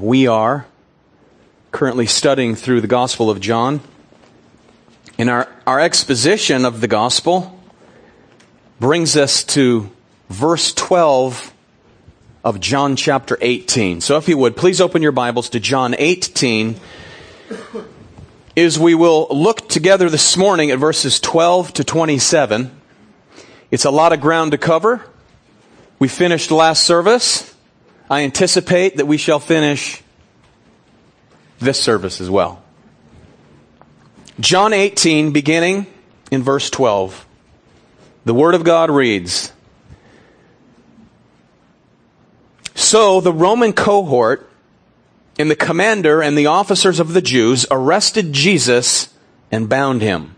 We are currently studying through the Gospel of John. And our, our exposition of the Gospel brings us to verse 12 of John chapter 18. So if you would, please open your Bibles to John 18. Is we will look together this morning at verses 12 to 27. It's a lot of ground to cover. We finished last service. I anticipate that we shall finish this service as well. John 18, beginning in verse 12. The Word of God reads So the Roman cohort and the commander and the officers of the Jews arrested Jesus and bound him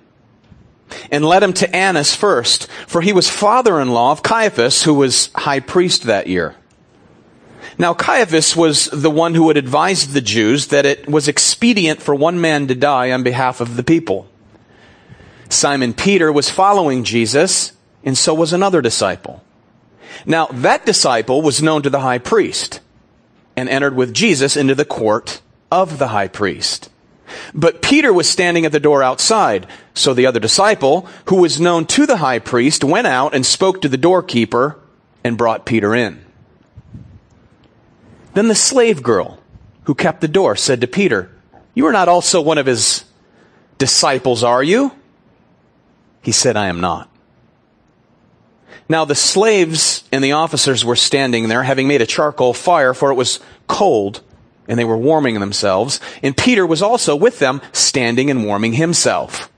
and led him to Annas first, for he was father in law of Caiaphas, who was high priest that year. Now, Caiaphas was the one who had advised the Jews that it was expedient for one man to die on behalf of the people. Simon Peter was following Jesus, and so was another disciple. Now, that disciple was known to the high priest and entered with Jesus into the court of the high priest. But Peter was standing at the door outside. So the other disciple, who was known to the high priest, went out and spoke to the doorkeeper and brought Peter in. Then the slave girl who kept the door said to Peter, You are not also one of his disciples, are you? He said, I am not. Now the slaves and the officers were standing there, having made a charcoal fire, for it was cold, and they were warming themselves. And Peter was also with them, standing and warming himself.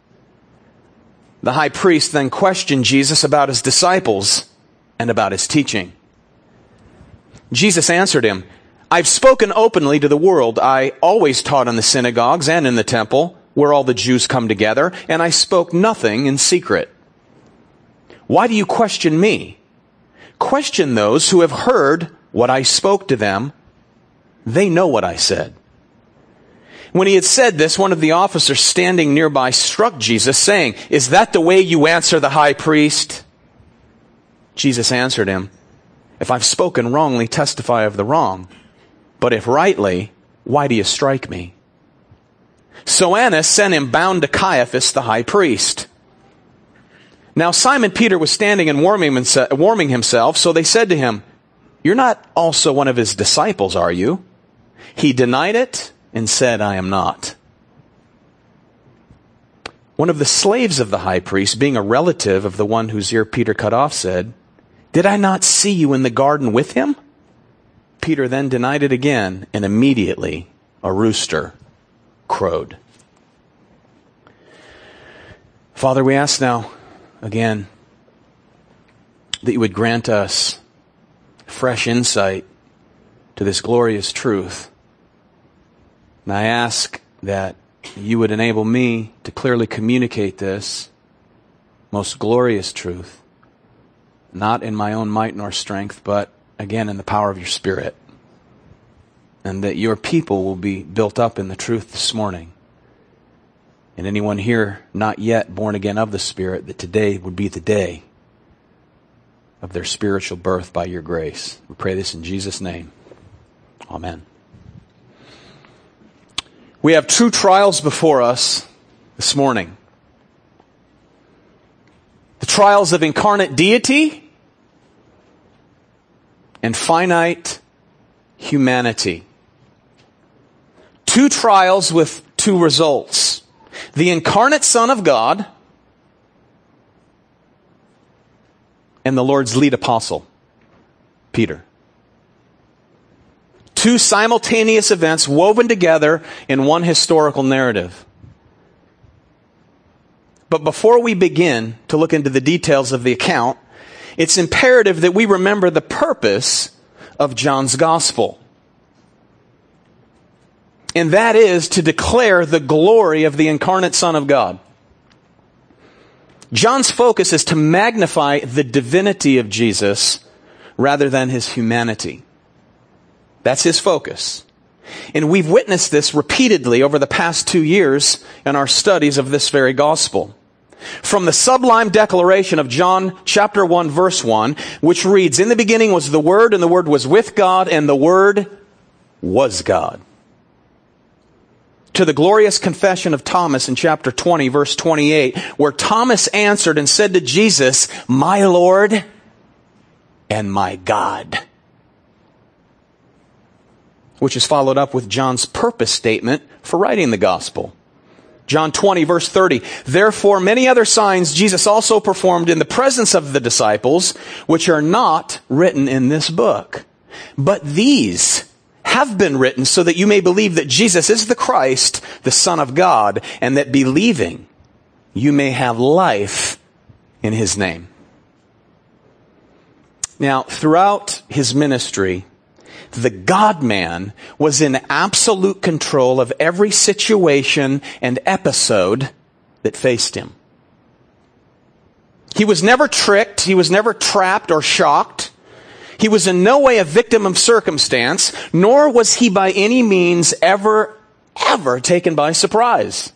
The high priest then questioned Jesus about his disciples and about his teaching. Jesus answered him, I've spoken openly to the world. I always taught in the synagogues and in the temple, where all the Jews come together, and I spoke nothing in secret. Why do you question me? Question those who have heard what I spoke to them. They know what I said. When he had said this, one of the officers standing nearby struck Jesus, saying, Is that the way you answer the high priest? Jesus answered him, If I've spoken wrongly, testify of the wrong. But if rightly, why do you strike me? So Annas sent him bound to Caiaphas the high priest. Now Simon Peter was standing and warming himself, so they said to him, You're not also one of his disciples, are you? He denied it and said, I am not. One of the slaves of the high priest, being a relative of the one whose ear Peter cut off, said, Did I not see you in the garden with him? Peter then denied it again, and immediately a rooster crowed. Father, we ask now again that you would grant us fresh insight to this glorious truth. And I ask that you would enable me to clearly communicate this most glorious truth, not in my own might nor strength, but again in the power of your Spirit. And that your people will be built up in the truth this morning. And anyone here not yet born again of the Spirit, that today would be the day of their spiritual birth by your grace. We pray this in Jesus' name. Amen. We have two trials before us this morning the trials of incarnate deity and finite humanity. Two trials with two results. The incarnate Son of God and the Lord's lead apostle, Peter. Two simultaneous events woven together in one historical narrative. But before we begin to look into the details of the account, it's imperative that we remember the purpose of John's gospel. And that is to declare the glory of the incarnate Son of God. John's focus is to magnify the divinity of Jesus rather than his humanity. That's his focus. And we've witnessed this repeatedly over the past two years in our studies of this very gospel from the sublime declaration of John chapter 1 verse 1, which reads, In the beginning was the Word, and the Word was with God, and the Word was God. To the glorious confession of Thomas in chapter 20, verse 28, where Thomas answered and said to Jesus, My Lord and my God. Which is followed up with John's purpose statement for writing the gospel. John 20 verse 30. Therefore many other signs Jesus also performed in the presence of the disciples, which are not written in this book. But these have been written so that you may believe that Jesus is the Christ, the Son of God, and that believing you may have life in His name. Now, throughout His ministry, the God man was in absolute control of every situation and episode that faced him. He was never tricked. He was never trapped or shocked. He was in no way a victim of circumstance, nor was he by any means ever, ever taken by surprise.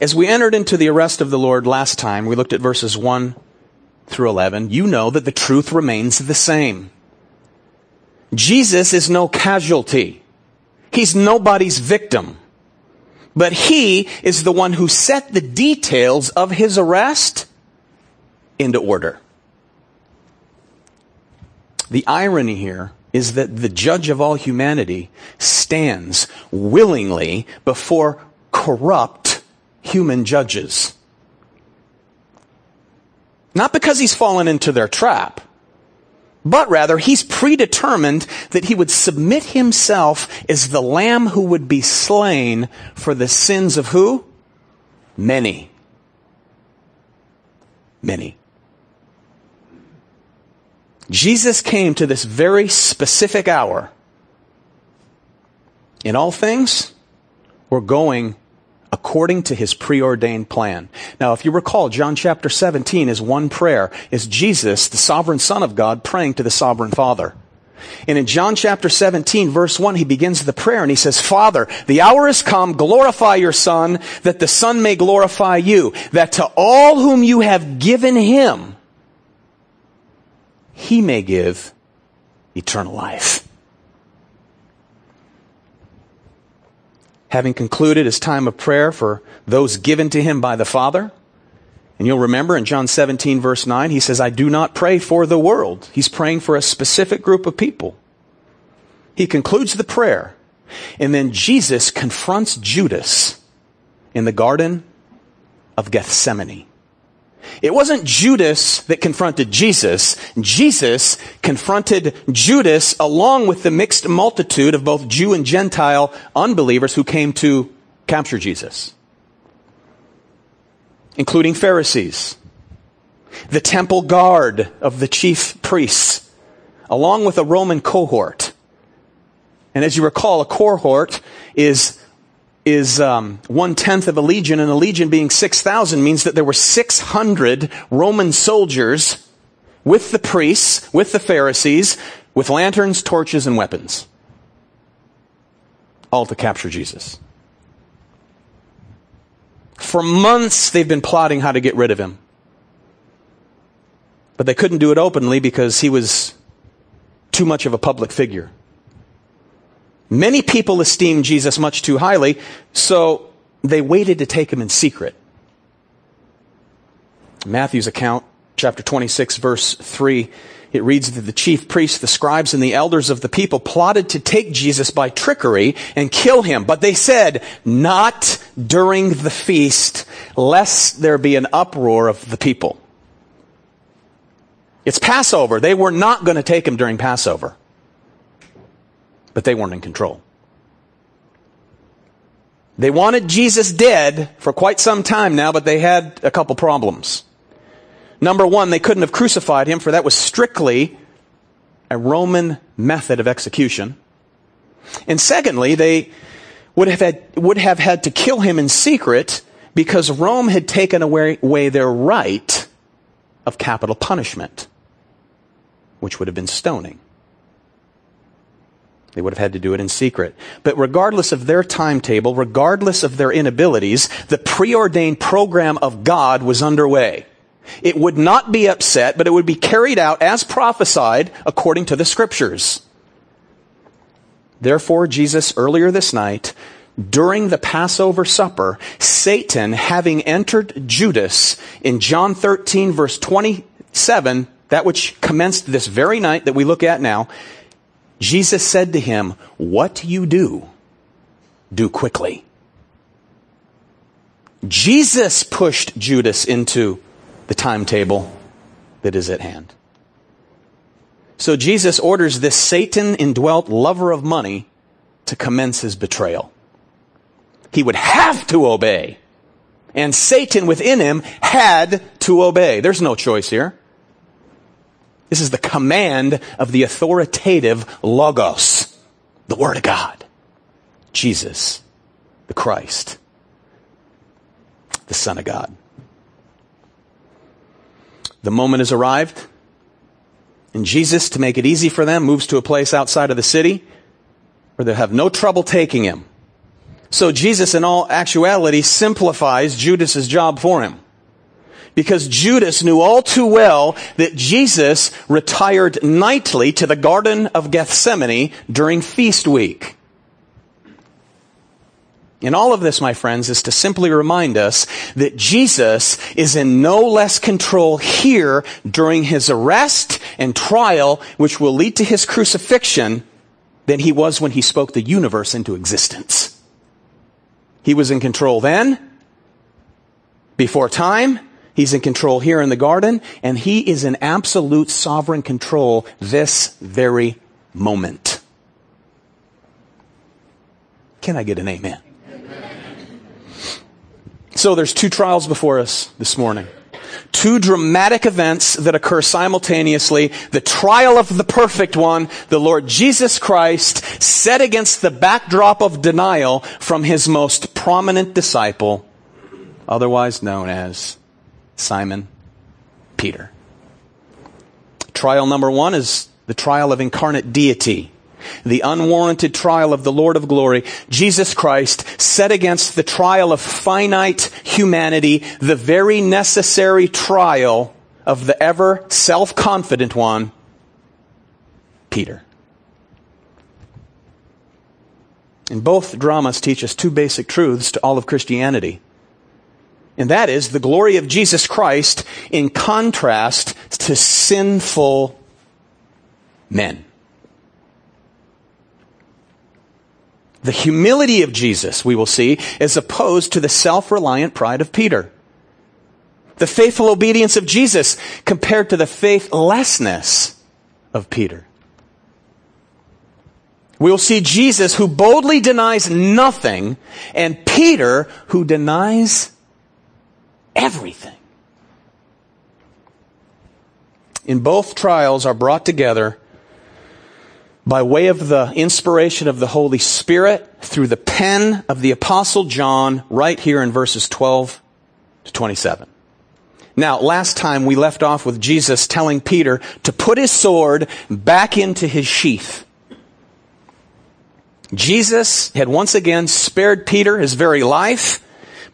As we entered into the arrest of the Lord last time, we looked at verses 1 through 11, you know that the truth remains the same. Jesus is no casualty. He's nobody's victim. But he is the one who set the details of his arrest into order. The irony here is that the judge of all humanity stands willingly before corrupt human judges. Not because he's fallen into their trap, but rather he's predetermined that he would submit himself as the lamb who would be slain for the sins of who? Many. Many. Jesus came to this very specific hour. In all things, we're going according to his preordained plan. Now, if you recall, John chapter 17 is one prayer, is Jesus, the sovereign Son of God, praying to the sovereign Father. And in John chapter 17, verse 1, he begins the prayer and he says, Father, the hour has come, glorify your Son, that the Son may glorify you, that to all whom you have given him, he may give eternal life. Having concluded his time of prayer for those given to him by the Father, and you'll remember in John 17 verse 9, he says, I do not pray for the world. He's praying for a specific group of people. He concludes the prayer, and then Jesus confronts Judas in the Garden of Gethsemane. It wasn't Judas that confronted Jesus. Jesus confronted Judas along with the mixed multitude of both Jew and Gentile unbelievers who came to capture Jesus, including Pharisees, the temple guard of the chief priests, along with a Roman cohort. And as you recall, a cohort is is um, one tenth of a legion, and a legion being 6,000 means that there were 600 Roman soldiers with the priests, with the Pharisees, with lanterns, torches, and weapons. All to capture Jesus. For months, they've been plotting how to get rid of him. But they couldn't do it openly because he was too much of a public figure. Many people esteemed Jesus much too highly, so they waited to take him in secret. Matthew's account, chapter 26, verse 3, it reads that the chief priests, the scribes, and the elders of the people plotted to take Jesus by trickery and kill him. But they said, not during the feast, lest there be an uproar of the people. It's Passover. They were not going to take him during Passover but they weren't in control. They wanted Jesus dead for quite some time now, but they had a couple problems. Number one, they couldn't have crucified him, for that was strictly a Roman method of execution. And secondly, they would have had, would have had to kill him in secret because Rome had taken away, away their right of capital punishment, which would have been stoning. They would have had to do it in secret. But regardless of their timetable, regardless of their inabilities, the preordained program of God was underway. It would not be upset, but it would be carried out as prophesied according to the scriptures. Therefore, Jesus, earlier this night, during the Passover supper, Satan, having entered Judas in John 13, verse 27, that which commenced this very night that we look at now, Jesus said to him, What you do, do quickly. Jesus pushed Judas into the timetable that is at hand. So Jesus orders this Satan indwelt lover of money to commence his betrayal. He would have to obey. And Satan within him had to obey. There's no choice here. This is the command of the authoritative Logos, the Word of God. Jesus, the Christ, the Son of God. The moment has arrived. And Jesus, to make it easy for them, moves to a place outside of the city where they'll have no trouble taking him. So Jesus, in all actuality, simplifies Judas's job for him. Because Judas knew all too well that Jesus retired nightly to the Garden of Gethsemane during feast week. And all of this, my friends, is to simply remind us that Jesus is in no less control here during his arrest and trial, which will lead to his crucifixion, than he was when he spoke the universe into existence. He was in control then, before time, He's in control here in the garden, and he is in absolute sovereign control this very moment. Can I get an amen? So there's two trials before us this morning. Two dramatic events that occur simultaneously. The trial of the perfect one, the Lord Jesus Christ, set against the backdrop of denial from his most prominent disciple, otherwise known as Simon Peter. Trial number one is the trial of incarnate deity the unwarranted trial of the Lord of glory, Jesus Christ, set against the trial of finite humanity, the very necessary trial of the ever self-confident one, Peter. And both dramas teach us two basic truths to all of Christianity. And that is the glory of Jesus Christ in contrast to sinful men. The humility of Jesus, we will see, is opposed to the self-reliant pride of Peter. The faithful obedience of Jesus compared to the faithlessness of Peter. We will see Jesus who boldly denies nothing and Peter who denies everything. In both trials are brought together by way of the inspiration of the Holy Spirit through the pen of the Apostle John right here in verses 12 to 27. Now, last time we left off with Jesus telling Peter to put his sword back into his sheath. Jesus had once again spared Peter his very life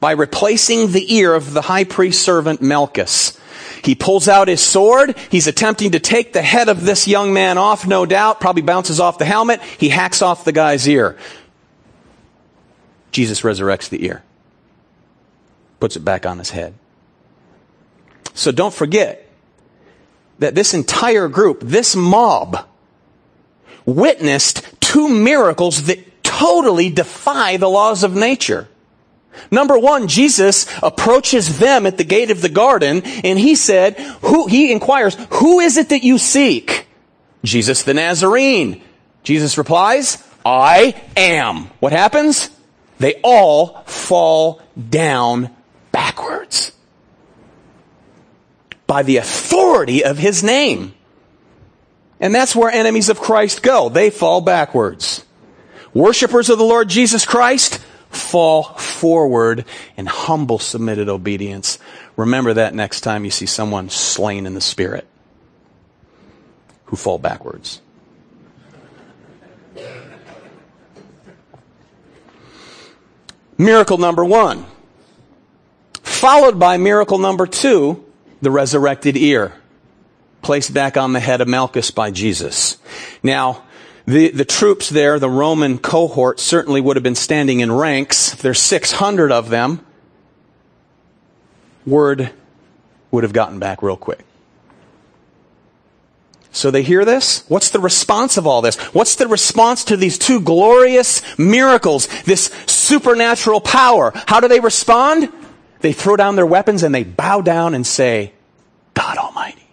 by replacing the ear of the high priest servant Malchus. He pulls out his sword. He's attempting to take the head of this young man off, no doubt. Probably bounces off the helmet. He hacks off the guy's ear. Jesus resurrects the ear, puts it back on his head. So don't forget that this entire group, this mob, witnessed two miracles that totally defy the laws of nature. Number one, Jesus approaches them at the gate of the garden and he said, who, he inquires, who is it that you seek? Jesus the Nazarene. Jesus replies, I am. What happens? They all fall down backwards. By the authority of his name. And that's where enemies of Christ go. They fall backwards. Worshippers of the Lord Jesus Christ, fall forward in humble, submitted obedience. Remember that next time you see someone slain in the spirit who fall backwards. Miracle number one. Followed by miracle number two, the resurrected ear. Placed back on the head of Malchus by Jesus. Now, The, the troops there, the Roman cohort, certainly would have been standing in ranks. There's 600 of them, word would have gotten back real quick. So they hear this? What's the response of all this? What's the response to these two glorious miracles, this supernatural power? How do they respond? They throw down their weapons and they bow down and say, God Almighty.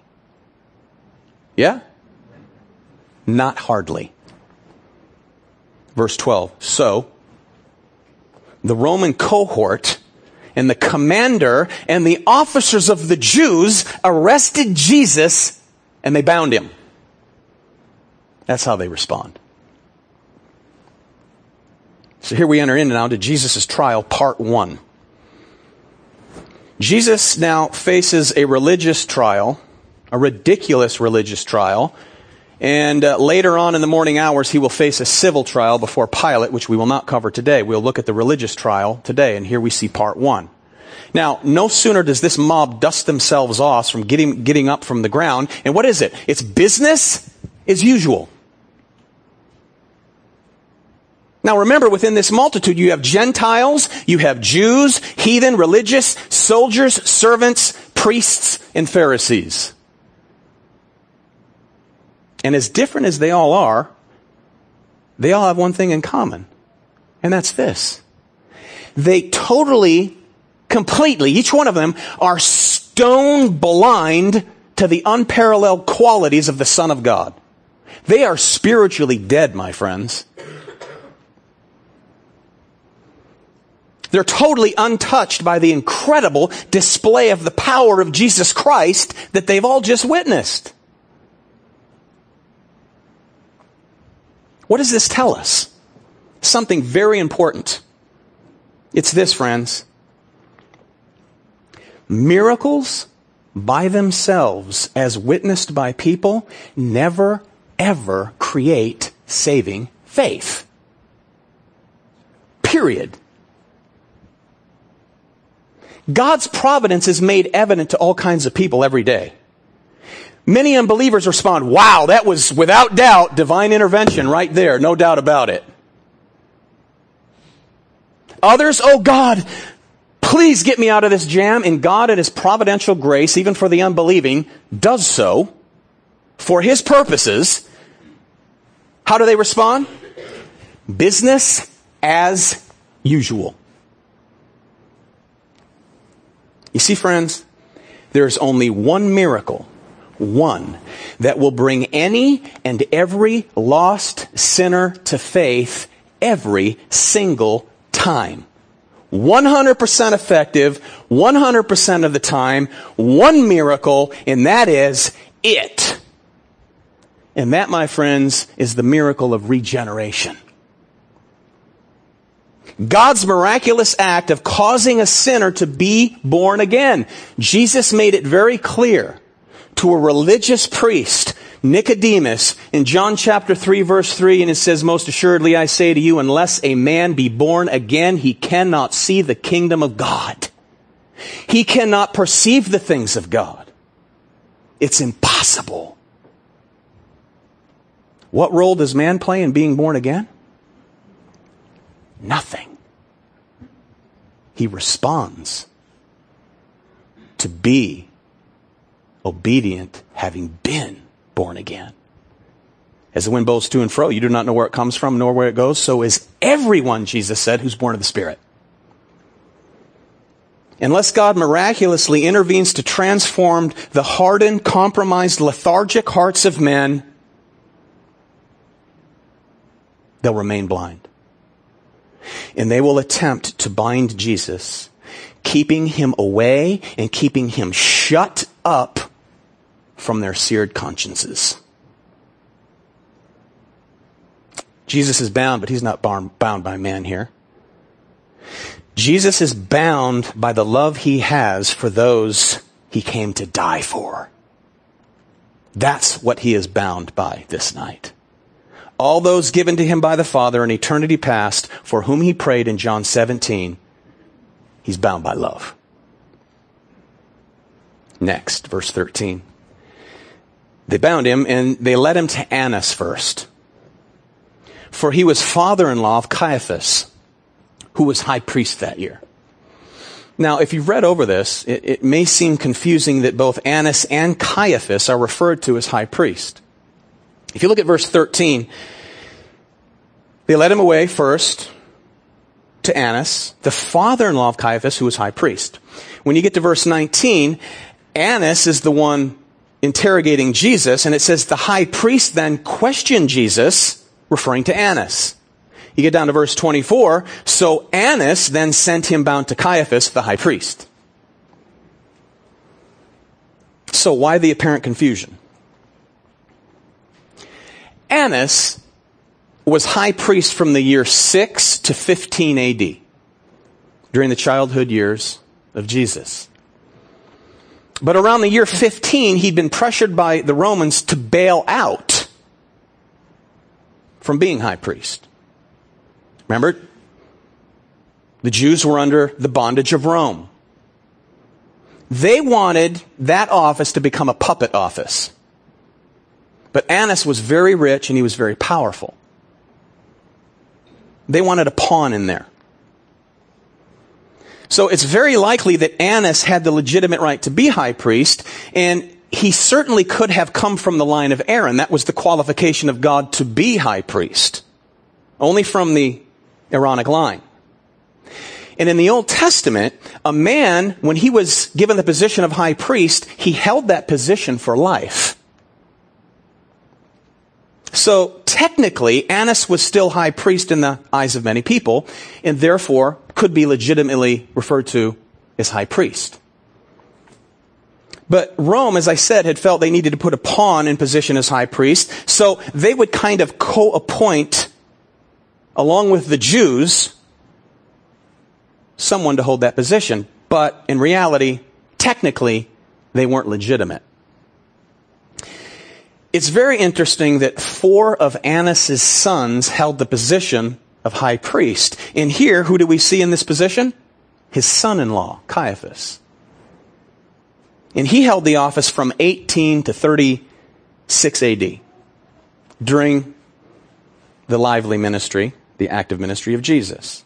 Yeah? Not hardly. Verse 12. So, the Roman cohort and the commander and the officers of the Jews arrested Jesus and they bound him. That's how they respond. So here we enter in now to Jesus' trial, part one. Jesus now faces a religious trial, a ridiculous religious trial, and uh, later on in the morning hours, he will face a civil trial before Pilate, which we will not cover today. We'll look at the religious trial today, and here we see part one. Now, no sooner does this mob dust themselves off from getting, getting up from the ground, and what is it? It's business as usual. Now remember, within this multitude, you have Gentiles, you have Jews, heathen, religious, soldiers, servants, priests, and Pharisees. And as different as they all are, they all have one thing in common. And that's this. They totally completely, each one of them, are stone blind to the unparalleled qualities of the Son of God. They are spiritually dead, my friends. They're totally untouched by the incredible display of the power of Jesus Christ that they've all just witnessed. What does this tell us? Something very important. It's this, friends. Miracles by themselves, as witnessed by people, never, ever create saving faith. Period. God's providence is made evident to all kinds of people every day. Many unbelievers respond, wow, that was without doubt divine intervention right there, no doubt about it. Others, oh God, please get me out of this jam. And God, in His providential grace, even for the unbelieving, does so for His purposes. How do they respond? Business as usual. You see, friends, there's only one miracle, one, that will bring any and every lost sinner to faith every single time. 100% effective, 100% of the time, one miracle, and that is it. And that, my friends, is the miracle of regeneration. God's miraculous act of causing a sinner to be born again. Jesus made it very clear to a religious priest Nicodemus in John chapter 3 verse 3 and it says, Most assuredly I say to you, unless a man be born again, he cannot see the kingdom of God. He cannot perceive the things of God. It's impossible. What role does man play in being born again? Nothing. He responds to be obedient having been born again. As the wind blows to and fro, you do not know where it comes from nor where it goes. So is everyone, Jesus said, who's born of the Spirit. Unless God miraculously intervenes to transform the hardened, compromised, lethargic hearts of men, they'll remain blind. And they will attempt to bind Jesus, keeping him away and keeping him shut up from their seared consciences. Jesus is bound, but he's not bound by man here. Jesus is bound by the love he has for those he came to die for. That's what he is bound by this night. All those given to him by the Father in eternity past, for whom he prayed in John 17, he's bound by love. Next, verse 13. They bound him and they led him to Annas first. for he was father in law of Caiaphas, who was high priest that year. Now, if you've read over this, it, it, may seem confusing that both Annas and Caiaphas are referred to as high priest. If you look at verse 13, they led him away first to Annas, the father-in-law of Caiaphas, who was high priest. When you get to verse 19, Annas is the one interrogating Jesus, and it says the high priest then questioned Jesus, referring to Annas. You get down to verse 24, so Annas then sent him bound to Caiaphas, the high priest. So why the apparent confusion? Annas was high priest from the year 6 to 15 AD, during the childhood years of Jesus. But around the year 15, he'd been pressured by the Romans to bail out from being high priest. Remember, the Jews were under the bondage of Rome. They wanted that office to become a puppet office. But Annas was very rich and he was very powerful. They wanted a pawn in there. So it's very likely that Annas had the legitimate right to be high priest, and he certainly could have come from the line of Aaron. That was the qualification of God to be high priest. Only from the Aaronic line. And in the Old Testament, a man, when he was given the position of high priest, he held that position for life. So technically, Annas was still high priest in the eyes of many people, and therefore could be legitimately referred to as high priest. But Rome, as I said, had felt they needed to put a pawn in position as high priest, so they would kind of co-appoint, along with the Jews, someone to hold that position. But in reality, technically, they weren't legitimate. It's very interesting that four of Annas' sons held the position of high priest. And here, who do we see in this position? His son-in-law, Caiaphas. And he held the office from 18 to 36 AD during the lively ministry, the active ministry of Jesus.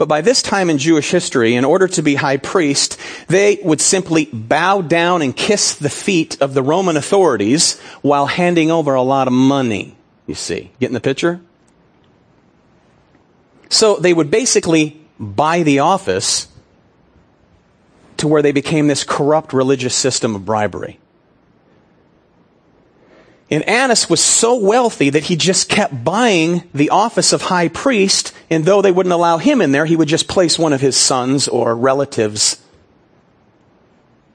But by this time in Jewish history, in order to be high priest, they would simply bow down and kiss the feet of the Roman authorities while handing over a lot of money. You see, getting the picture? So they would basically buy the office to where they became this corrupt religious system of bribery. And Annas was so wealthy that he just kept buying the office of high priest, and though they wouldn't allow him in there, he would just place one of his sons or relatives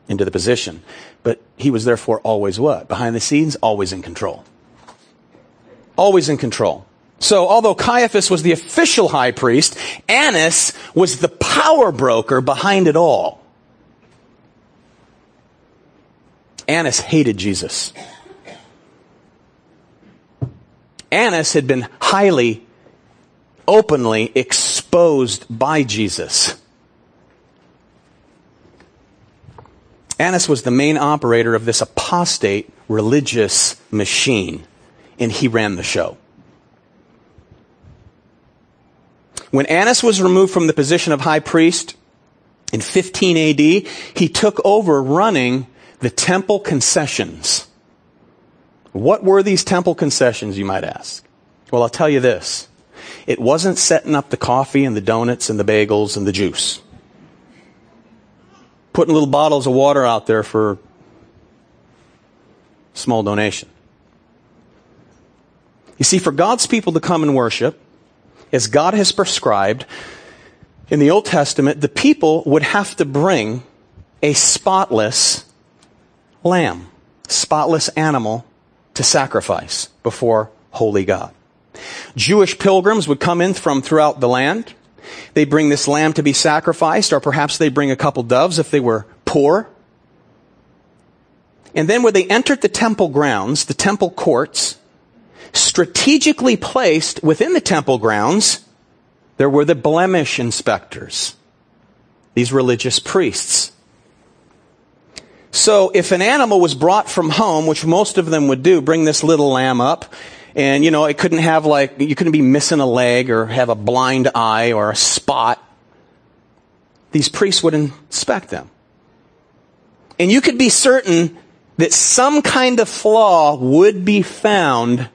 into the position. But he was therefore always what? Behind the scenes, always in control. Always in control. So although Caiaphas was the official high priest, Annas was the power broker behind it all. Annas hated Jesus. Annas had been highly, openly exposed by Jesus. Annas was the main operator of this apostate religious machine, and he ran the show. When Annas was removed from the position of high priest in 15 AD, he took over running the temple concessions. What were these temple concessions, you might ask? Well, I'll tell you this. It wasn't setting up the coffee and the donuts and the bagels and the juice. Putting little bottles of water out there for small donation. You see, for God's people to come and worship, as God has prescribed, in the Old Testament, the people would have to bring a spotless lamb, spotless animal to sacrifice before holy God. Jewish pilgrims would come in from throughout the land. They bring this lamb to be sacrificed, or perhaps they bring a couple doves if they were poor. And then when they entered the temple grounds, the temple courts, strategically placed within the temple grounds, there were the blemish inspectors, these religious priests. So if an animal was brought from home, which most of them would do, bring this little lamb up, And, you know, it couldn't have like, you couldn't be missing a leg or have a blind eye or a spot. These priests would inspect them. And you could be certain that some kind of flaw would be found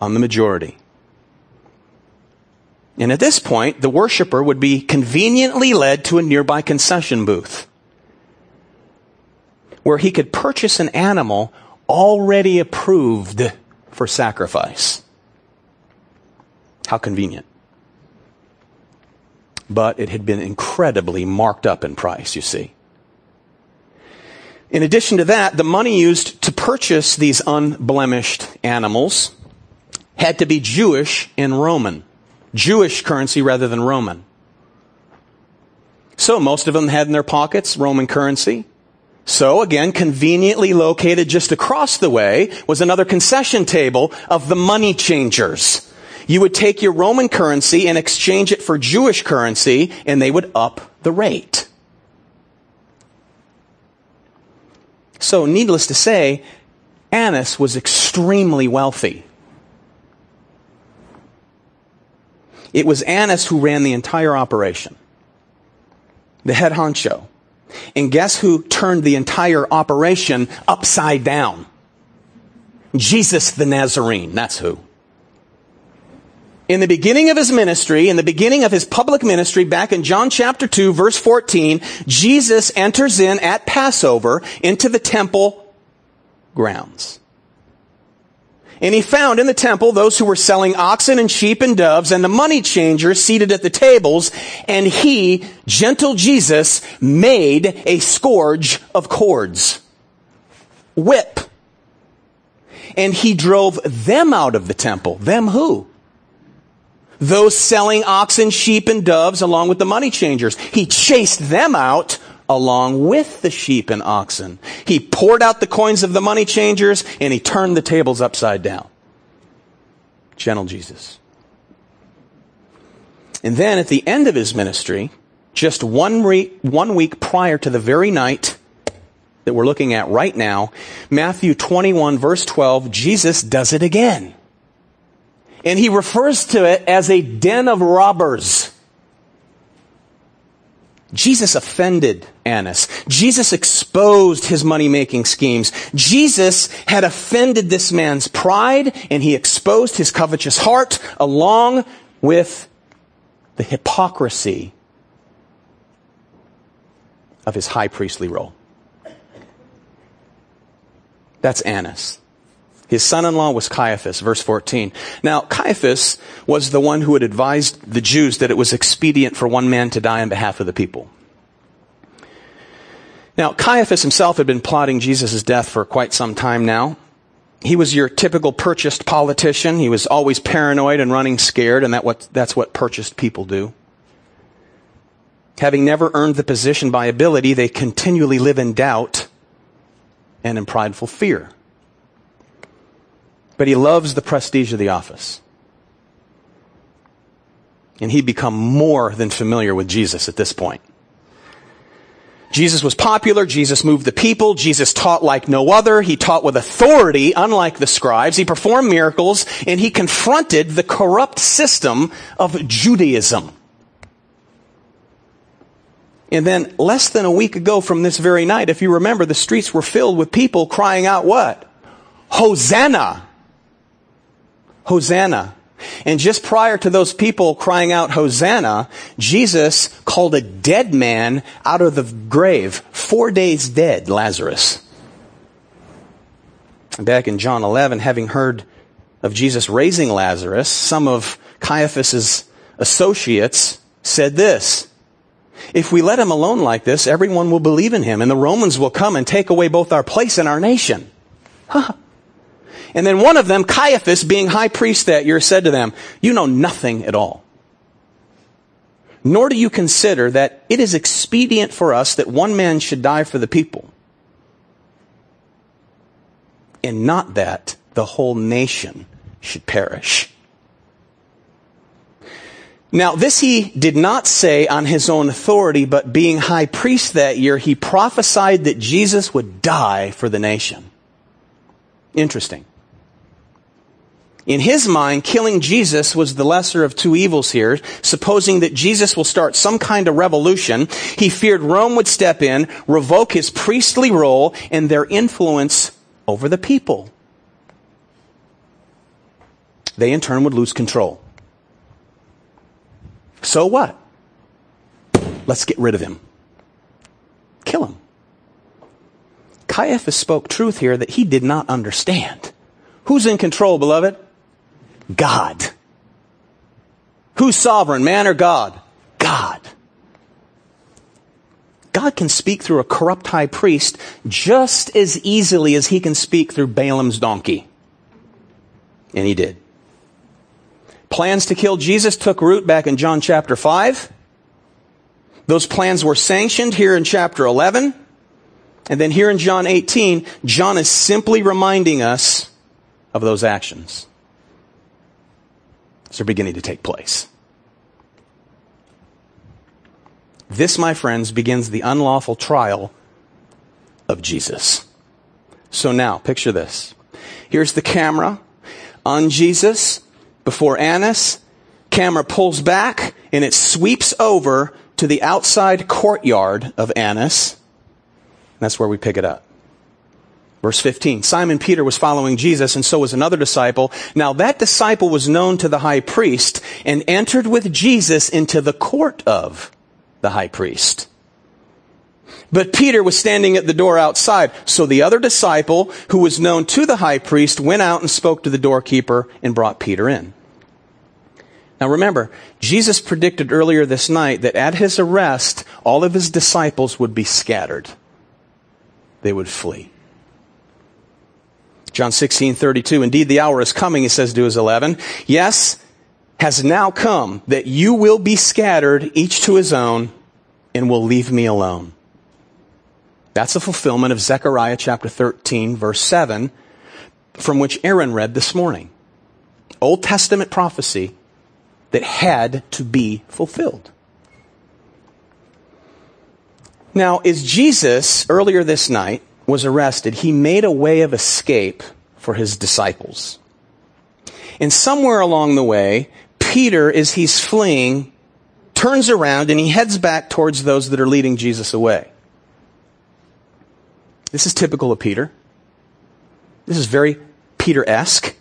on the majority. And at this point, the worshiper would be conveniently led to a nearby concession booth where he could purchase an animal already approved for sacrifice. How convenient. But it had been incredibly marked up in price, you see. In addition to that, the money used to purchase these unblemished animals had to be Jewish and Roman. Jewish currency rather than Roman. So most of them had in their pockets Roman currency. So again, conveniently located just across the way was another concession table of the money changers. You would take your Roman currency and exchange it for Jewish currency and they would up the rate. So, needless to say, Annas was extremely wealthy. It was Annas who ran the entire operation, the head honcho. And guess who turned the entire operation upside down? Jesus the Nazarene. That's who. In the beginning of his ministry, in the beginning of his public ministry, back in John chapter 2, verse 14, Jesus enters in at Passover into the temple grounds. And he found in the temple those who were selling oxen and sheep and doves and the money changers seated at the tables. And he, gentle Jesus, made a scourge of cords. Whip. And he drove them out of the temple. Them who? those selling oxen, sheep, and doves along with the money changers. He chased them out along with the sheep and oxen. He poured out the coins of the money changers and he turned the tables upside down. Gentle Jesus. And then at the end of his ministry, just one, re- one week prior to the very night that we're looking at right now, Matthew 21 verse 12, Jesus does it again. And he refers to it as a den of robbers. Jesus offended Annas. Jesus exposed his money making schemes. Jesus had offended this man's pride and he exposed his covetous heart along with the hypocrisy of his high priestly role. That's Annas. His son-in-law was Caiaphas, verse 14. Now, Caiaphas was the one who had advised the Jews that it was expedient for one man to die on behalf of the people. Now, Caiaphas himself had been plotting Jesus' death for quite some time now. He was your typical purchased politician. He was always paranoid and running scared, and that what, that's what purchased people do. Having never earned the position by ability, they continually live in doubt and in prideful fear but he loves the prestige of the office. And he'd become more than familiar with Jesus at this point. Jesus was popular. Jesus moved the people. Jesus taught like no other. He taught with authority, unlike the scribes. He performed miracles and he confronted the corrupt system of Judaism. And then less than a week ago from this very night, if you remember, the streets were filled with people crying out what? Hosanna! Hosanna. And just prior to those people crying out Hosanna, Jesus called a dead man out of the grave, four days dead, Lazarus. Back in John 11, having heard of Jesus raising Lazarus, some of Caiaphas's associates said this, if we let him alone like this, everyone will believe in him, and the Romans will come and take away both our place and our nation. Huh. And then one of them, Caiaphas, being high priest that year, said to them, You know nothing at all. Nor do you consider that it is expedient for us that one man should die for the people, and not that the whole nation should perish. Now, this he did not say on his own authority, but being high priest that year, he prophesied that Jesus would die for the nation. Interesting. In his mind, killing Jesus was the lesser of two evils here, supposing that Jesus will start some kind of revolution. He feared Rome would step in, revoke his priestly role and their influence over the people. They in turn would lose control. So what? Let's get rid of him. Kill him. Caiaphas spoke truth here that he did not understand. Who's in control, beloved? God. Who's sovereign, man or God? God. God can speak through a corrupt high priest just as easily as he can speak through Balaam's donkey. And he did. Plans to kill Jesus took root back in John chapter 5. Those plans were sanctioned here in chapter 11. And then here in John 18, John is simply reminding us of those actions. They're beginning to take place. This, my friends, begins the unlawful trial of Jesus. So now, picture this. Here's the camera on Jesus before Annas. Camera pulls back and it sweeps over to the outside courtyard of Annas. That's where we pick it up. Verse 15. Simon Peter was following Jesus and so was another disciple. Now that disciple was known to the high priest and entered with Jesus into the court of the high priest. But Peter was standing at the door outside. So the other disciple, who was known to the high priest, went out and spoke to the doorkeeper and brought Peter in. Now remember, Jesus predicted earlier this night that at his arrest, all of his disciples would be scattered. They would flee. John 16, 32. Indeed, the hour is coming, he says to his eleven. Yes, has now come that you will be scattered, each to his own, and will leave me alone. That's a fulfillment of Zechariah chapter 13, verse 7, from which Aaron read this morning. Old Testament prophecy that had to be fulfilled. Now, is Jesus, earlier this night, was arrested, he made a way of escape for his disciples. And somewhere along the way, Peter, as he's fleeing, turns around and he heads back towards those that are leading Jesus away. This is typical of Peter. This is very Peter esque.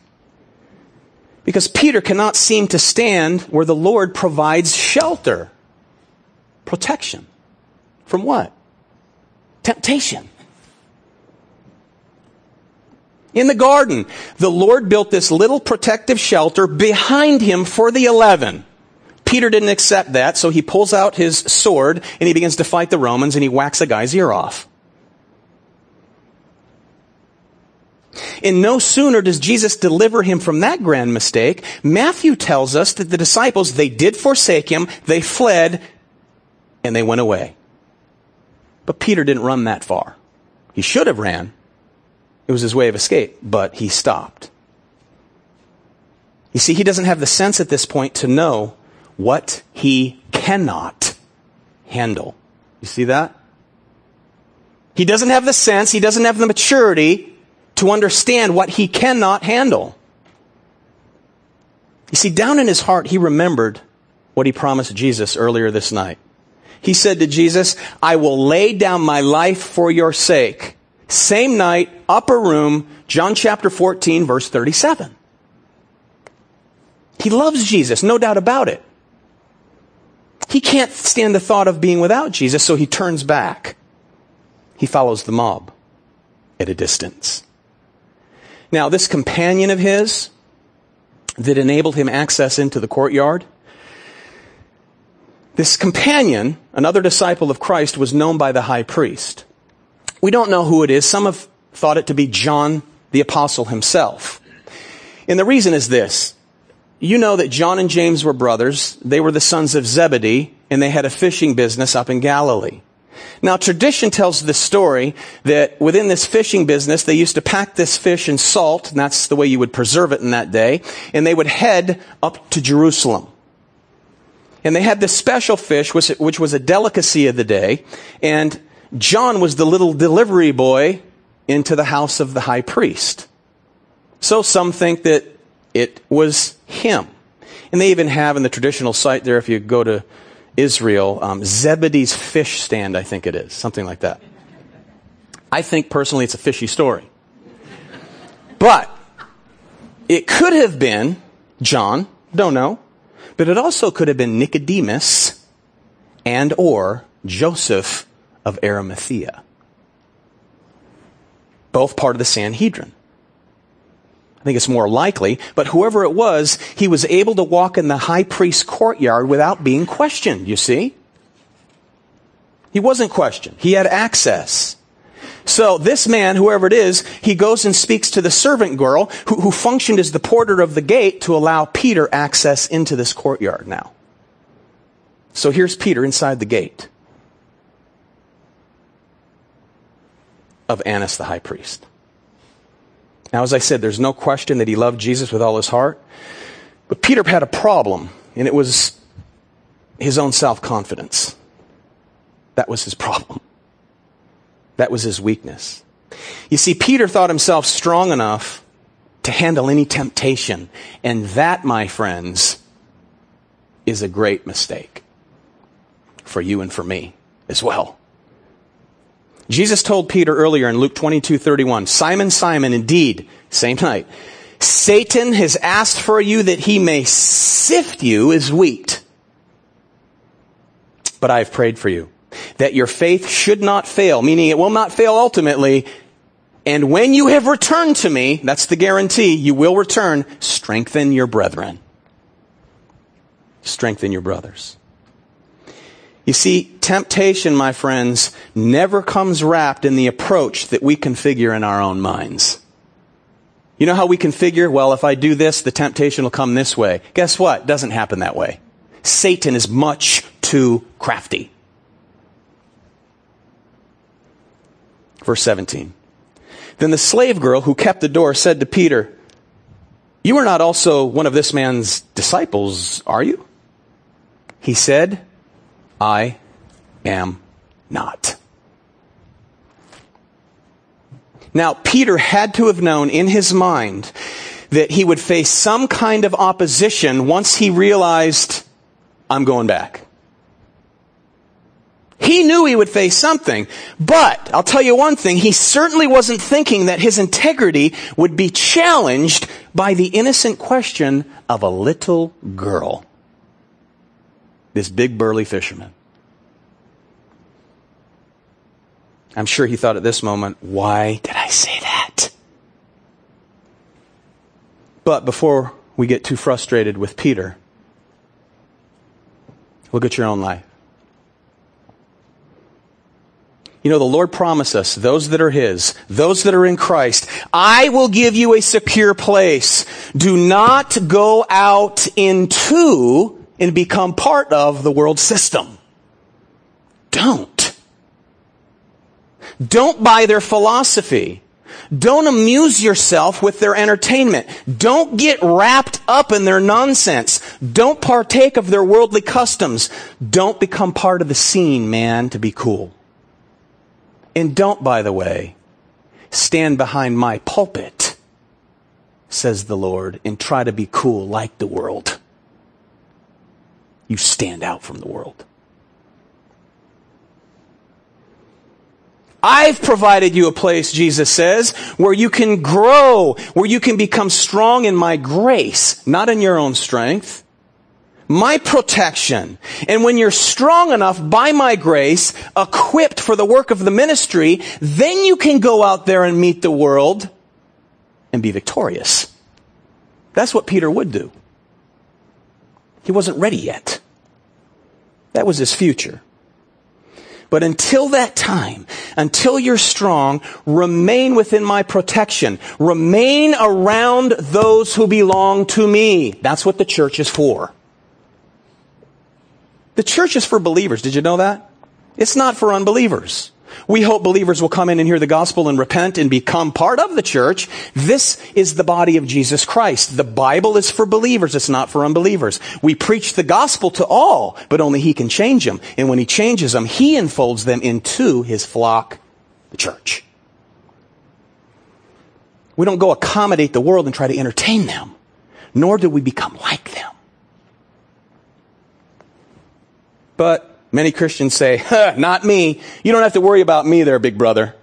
Because Peter cannot seem to stand where the Lord provides shelter, protection. From what? Temptation. In the garden, the Lord built this little protective shelter behind him for the eleven. Peter didn't accept that, so he pulls out his sword and he begins to fight the Romans and he whacks a guy's ear off. And no sooner does Jesus deliver him from that grand mistake, Matthew tells us that the disciples, they did forsake him, they fled, and they went away. But Peter didn't run that far. He should have ran. It was his way of escape, but he stopped. You see, he doesn't have the sense at this point to know what he cannot handle. You see that? He doesn't have the sense, he doesn't have the maturity to understand what he cannot handle. You see, down in his heart, he remembered what he promised Jesus earlier this night. He said to Jesus, I will lay down my life for your sake. Same night, upper room, John chapter 14, verse 37. He loves Jesus, no doubt about it. He can't stand the thought of being without Jesus, so he turns back. He follows the mob at a distance. Now, this companion of his that enabled him access into the courtyard, this companion, another disciple of Christ, was known by the high priest. We don't know who it is. Some have thought it to be John the apostle himself. And the reason is this. You know that John and James were brothers. They were the sons of Zebedee, and they had a fishing business up in Galilee. Now, tradition tells the story that within this fishing business, they used to pack this fish in salt, and that's the way you would preserve it in that day, and they would head up to Jerusalem. And they had this special fish, which, was a delicacy of the day, and John was the little delivery boy into the house of the high priest. So some think that it was him. And they even have in the traditional site there, if you go to Israel, um, Zebedee's fish stand, I think it is, something like that. I think personally it's a fishy story. But it could have been John, don't know, but it also could have been Nicodemus and or Joseph of Arimathea. Both part of the Sanhedrin. I think it's more likely, but whoever it was, he was able to walk in the high priest's courtyard without being questioned, you see? He wasn't questioned. He had access. So this man, whoever it is, he goes and speaks to the servant girl who, who functioned as the porter of the gate to allow Peter access into this courtyard now. So here's Peter inside the gate of Annas the high priest. Now, as I said, there's no question that he loved Jesus with all his heart. But Peter had a problem, and it was his own self confidence. That was his problem. That was his weakness. You see, Peter thought himself strong enough to handle any temptation. And that, my friends, is a great mistake for you and for me as well. Jesus told Peter earlier in Luke 22, 31, Simon, Simon, indeed, same night, Satan has asked for you that he may sift you as wheat. But I have prayed for you that your faith should not fail, meaning it will not fail ultimately. And when you have returned to me, that's the guarantee, you will return, strengthen your brethren. Strengthen your brothers. You see, temptation, my friends, never comes wrapped in the approach that we configure in our own minds. You know how we configure? Well, if I do this, the temptation will come this way. Guess what? Doesn't happen that way. Satan is much too crafty. Verse 17. Then the slave girl who kept the door said to Peter, You are not also one of this man's disciples, are you? He said, I am not. Now, Peter had to have known in his mind that he would face some kind of opposition once he realized, I'm going back. He knew he would face something, but I'll tell you one thing, he certainly wasn't thinking that his integrity would be challenged by the innocent question of a little girl this big burly fisherman. I'm sure he thought at this moment, why did I say that? But before we get too frustrated with Peter, look at your own life. You know, the Lord promised us, those that are His, those that are in Christ, I will give you a secure place. Do not go out into and become part of the world system. Don't. Don't buy their philosophy. Don't amuse yourself with their entertainment. Don't get wrapped up in their nonsense. Don't partake of their worldly customs. Don't become part of the scene, man, to be cool. And don't, by the way, stand behind my pulpit, says the Lord, and try to be cool like the world you stand out from the world. I've provided you a place, Jesus says, where you can grow, where you can become strong in my grace, not in your own strength. My protection. And when you're strong enough by my grace, equipped for the work of the ministry, then you can go out there and meet the world and be victorious. That's what Peter would do. He wasn't ready yet. That was his future. But until that time, until you're strong, remain within my protection. Remain around those who belong to me. That's what the church is for. The church is for believers. Did you know that? It's not for unbelievers. We hope believers will come in and hear the gospel and repent and become part of the church. This is the body of Jesus Christ. The Bible is for believers. It's not for unbelievers. We preach the gospel to all, but only He can change them. And when He changes them, He enfolds them into His flock, the church. We don't go accommodate the world and try to entertain them. nor do we become like them. But many Christians say, huh, not me. You don't have to worry about me there, big brother.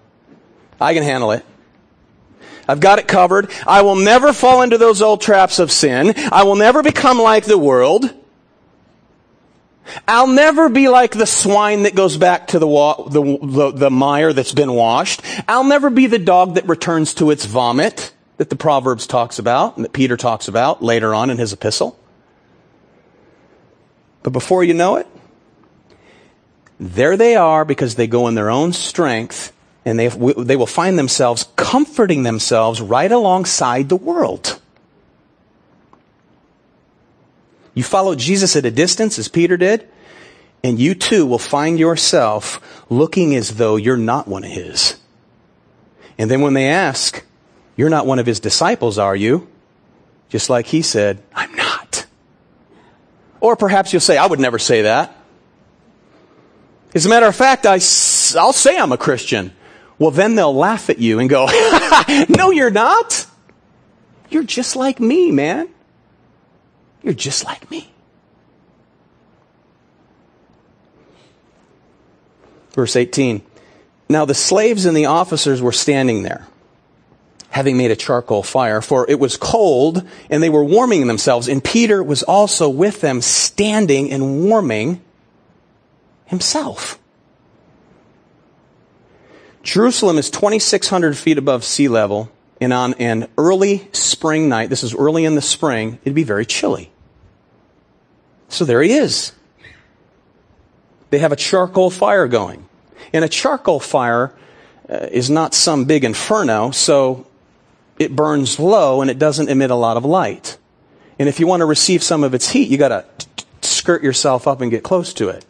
I can handle it. I've got it covered. I will never fall into those old traps of sin. I will never become like the world. I'll never be like the swine that goes back to the, wa- the, the, the mire that's been washed. I'll never be the dog that returns to its vomit that the Proverbs talks about and that Peter talks about later on in his epistle. But before you know it, there they are because they go in their own strength and they, they will find themselves comforting themselves right alongside the world. You follow Jesus at a distance, as Peter did, and you too will find yourself looking as though you're not one of his. And then when they ask, You're not one of his disciples, are you? Just like he said, I'm not. Or perhaps you'll say, I would never say that. As a matter of fact, I, I'll say I'm a Christian. Well, then they'll laugh at you and go, No, you're not. You're just like me, man. You're just like me. Verse 18. Now the slaves and the officers were standing there, having made a charcoal fire, for it was cold, and they were warming themselves, and Peter was also with them, standing and warming himself. Jerusalem is 2,600 feet above sea level, and on an early spring night, this is early in the spring, it'd be very chilly. So there he is. They have a charcoal fire going. And a charcoal fire uh, is not some big inferno, so it burns low and it doesn't emit a lot of light. And if you want to receive some of its heat, you got to skirt yourself up and get close to it.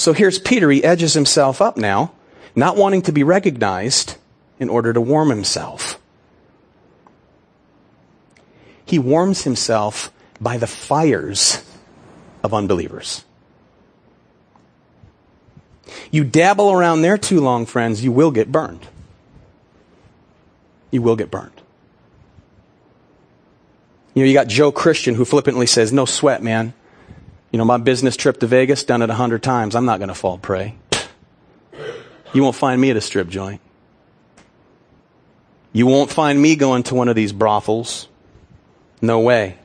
So here's Peter. He edges himself up now, not wanting to be recognized in order to warm himself. He warms himself by the fires of unbelievers. You dabble around there too long, friends, you will get burned. You will get burned. You know, you got Joe Christian who flippantly says, No sweat, man. You know, my business trip to Vegas, done it a hundred times. I'm not going to fall prey. You won't find me at a strip joint. You won't find me going to one of these brothels. No way.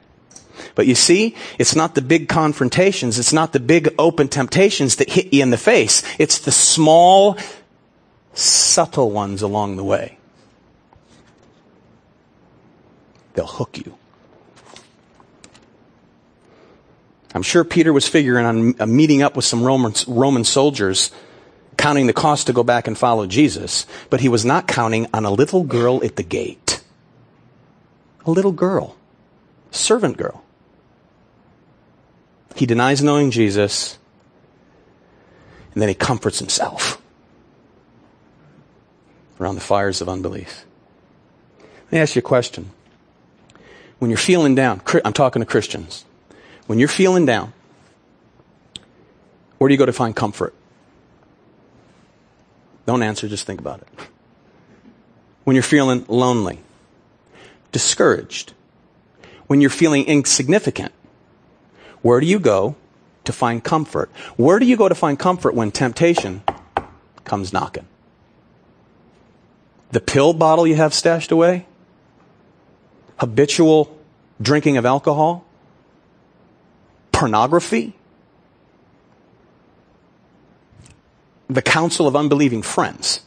But you see, it's not the big confrontations, it's not the big open temptations that hit you in the face. It's the small, subtle ones along the way. They'll hook you. I'm sure Peter was figuring on uh, meeting up with some Roman, Roman soldiers, counting the cost to go back and follow Jesus, but he was not counting on a little girl at the gate. A little girl. Servant girl. He denies knowing Jesus, and then he comforts himself around the fires of unbelief. Let me ask you a question. When you're feeling down, I'm talking to Christians. When you're feeling down, where do you go to find comfort? Don't answer, just think about it. When you're feeling lonely, discouraged, when you're feeling insignificant, where do you go to find comfort? Where do you go to find comfort when temptation comes knocking? The pill bottle you have stashed away? Habitual drinking of alcohol? Pornography? The counsel of unbelieving friends?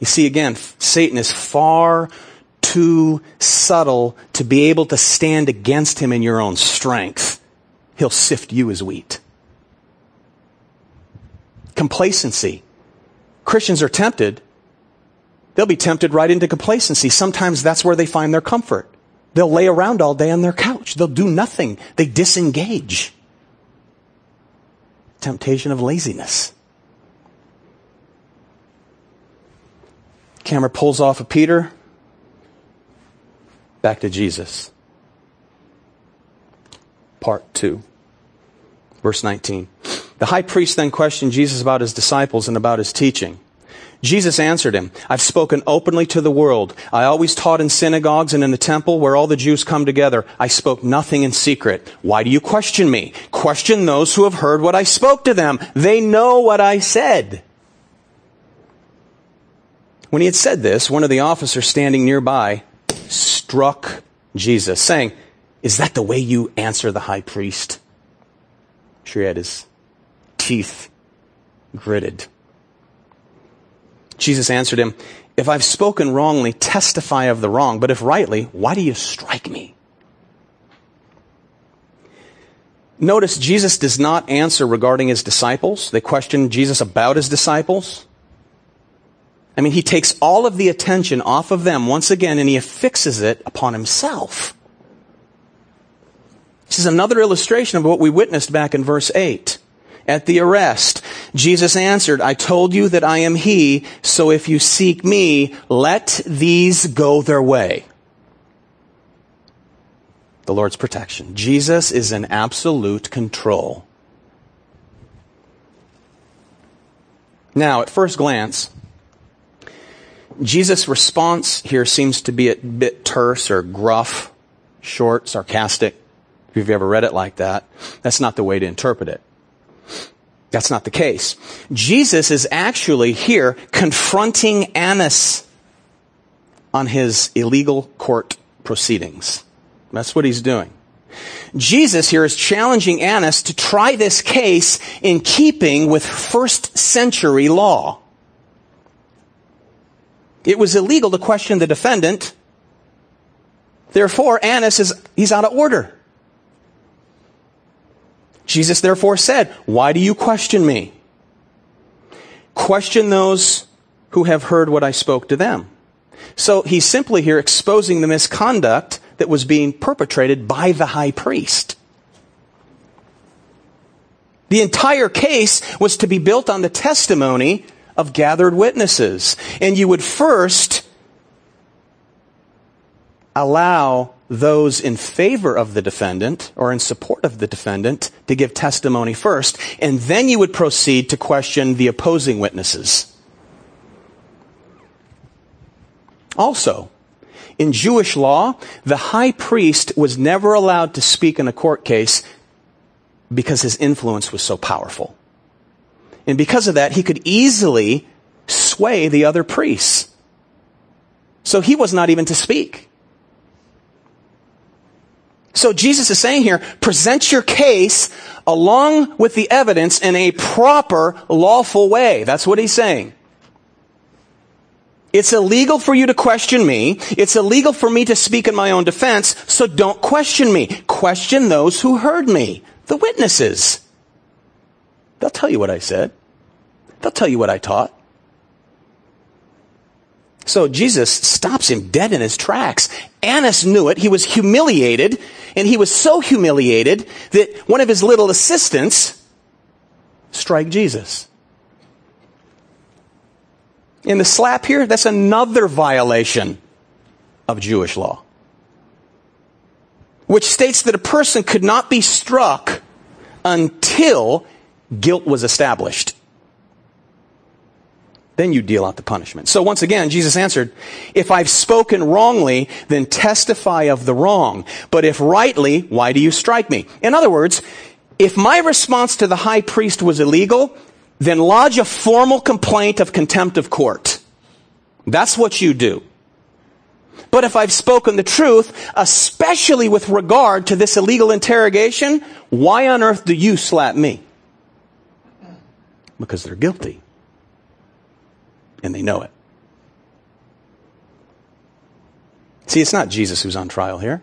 You see, again, Satan is far too subtle to be able to stand against him in your own strength. He'll sift you as wheat. Complacency. Christians are tempted. They'll be tempted right into complacency. Sometimes that's where they find their comfort. They'll lay around all day on their couch. They'll do nothing. They disengage. Temptation of laziness. Camera pulls off of Peter back to Jesus. Part 2. Verse 19. The high priest then questioned Jesus about his disciples and about his teaching. Jesus answered him, I've spoken openly to the world. I always taught in synagogues and in the temple where all the Jews come together. I spoke nothing in secret. Why do you question me? Question those who have heard what I spoke to them. They know what I said. When he had said this, one of the officers standing nearby struck Jesus, saying, Is that the way you answer the high priest? Sure, he had his teeth gritted. Jesus answered him, If I've spoken wrongly, testify of the wrong, but if rightly, why do you strike me? Notice Jesus does not answer regarding his disciples. They question Jesus about his disciples. I mean, he takes all of the attention off of them once again and he affixes it upon himself. This is another illustration of what we witnessed back in verse 8 at the arrest. Jesus answered, I told you that I am he, so if you seek me, let these go their way. The Lord's protection. Jesus is in absolute control. Now, at first glance, Jesus' response here seems to be a bit terse or gruff, short, sarcastic. If you've ever read it like that, that's not the way to interpret it. That's not the case. Jesus is actually here confronting Annas on his illegal court proceedings. That's what he's doing. Jesus here is challenging Annas to try this case in keeping with first century law. It was illegal to question the defendant. Therefore, Annas is, he's out of order. Jesus therefore said, Why do you question me? Question those who have heard what I spoke to them. So he's simply here exposing the misconduct that was being perpetrated by the high priest. The entire case was to be built on the testimony of gathered witnesses. And you would first allow those in favor of the defendant or in support of the defendant to give testimony first, and then you would proceed to question the opposing witnesses. Also, in Jewish law, the high priest was never allowed to speak in a court case because his influence was so powerful. And because of that, he could easily sway the other priests. So he was not even to speak. So Jesus is saying here, present your case along with the evidence in a proper, lawful way. That's what he's saying. It's illegal for you to question me. It's illegal for me to speak in my own defense, so don't question me. Question those who heard me, the witnesses. They'll tell you what I said. They'll tell you what I taught. So Jesus stops him dead in his tracks. Annas knew it. He was humiliated, and he was so humiliated that one of his little assistants strike Jesus. In the slap here, that's another violation of Jewish law, which states that a person could not be struck until guilt was established then you deal out the punishment. So once again, Jesus answered, If I've spoken wrongly, then testify of the wrong. But if rightly, why do you strike me? In other words, if my response to the high priest was illegal, then lodge a formal complaint of contempt of court. That's what you do. But if I've spoken the truth, especially with regard to this illegal interrogation, why on earth do you slap me? Because they're guilty and they know it. See, it's not Jesus who's on trial here.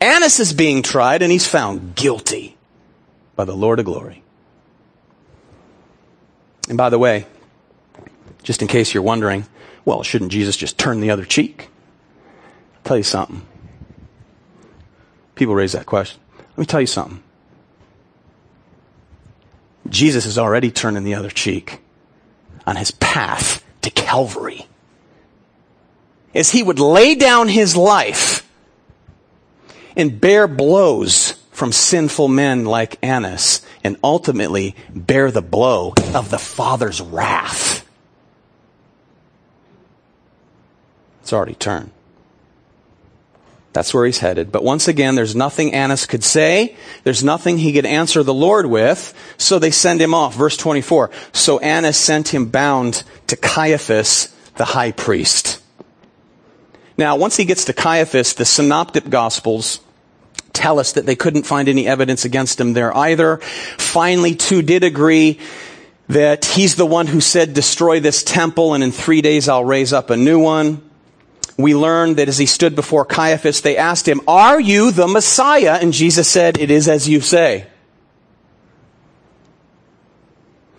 Annas is being tried and he's found guilty by the Lord of glory. And by the way, just in case you're wondering, well, shouldn't Jesus just turn the other cheek? I'll tell you something. People raise that question. Let me tell you something. Jesus is already turning the other cheek on his path to Calvary is he would lay down his life and bear blows from sinful men like Annas and ultimately bear the blow of the Father's wrath. It's already turned. That's where he's headed. But once again, there's nothing Annas could say. There's nothing he could answer the Lord with. So they send him off. Verse 24. So Annas sent him bound to Caiaphas, the high priest. Now, once he gets to Caiaphas, the synoptic gospels tell us that they couldn't find any evidence against him there either. Finally, two did agree that he's the one who said, destroy this temple and in three days I'll raise up a new one we learn that as he stood before Caiaphas, they asked him, Are you the Messiah? And Jesus said, It is as you say.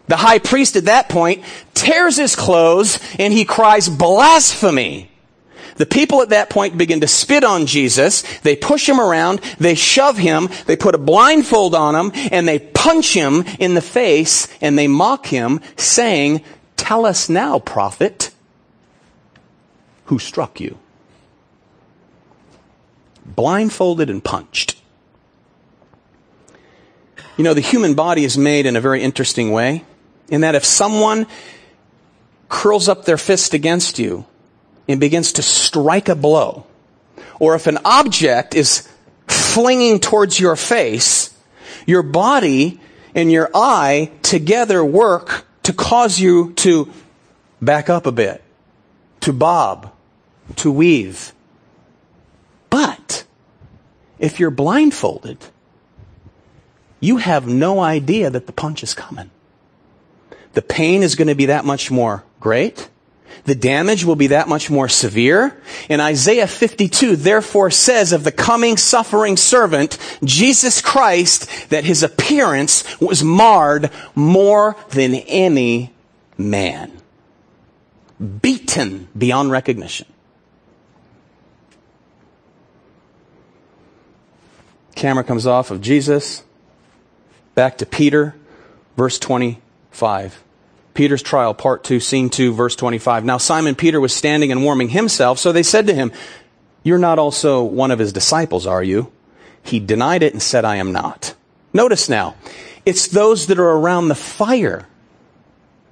The high priest at that point tears his clothes and he cries blasphemy. The people at that point begin to spit on Jesus. They push him around. They shove him. They put a blindfold on him and they punch him in the face and they mock him saying, Tell us now, prophet who struck you. Blindfolded and punched. You know, the human body is made in a very interesting way, in that if someone curls up their fist against you and begins to strike a blow, or if an object is flinging towards your face, your body and your eye together work to cause you to back up a bit, to bob, to weave. But if you're blindfolded, you have no idea that the punch is coming. The pain is going to be that much more great. The damage will be that much more severe. And Isaiah 52 therefore says of the coming suffering servant, Jesus Christ, that his appearance was marred more than any man. Beaten beyond recognition. Camera comes off of Jesus. Back to Peter, verse 25. Peter's trial, part 2, scene 2, verse 25. Now Simon Peter was standing and warming himself, so they said to him, You're not also one of his disciples, are you? He denied it and said, I am not. Notice now, it's those that are around the fire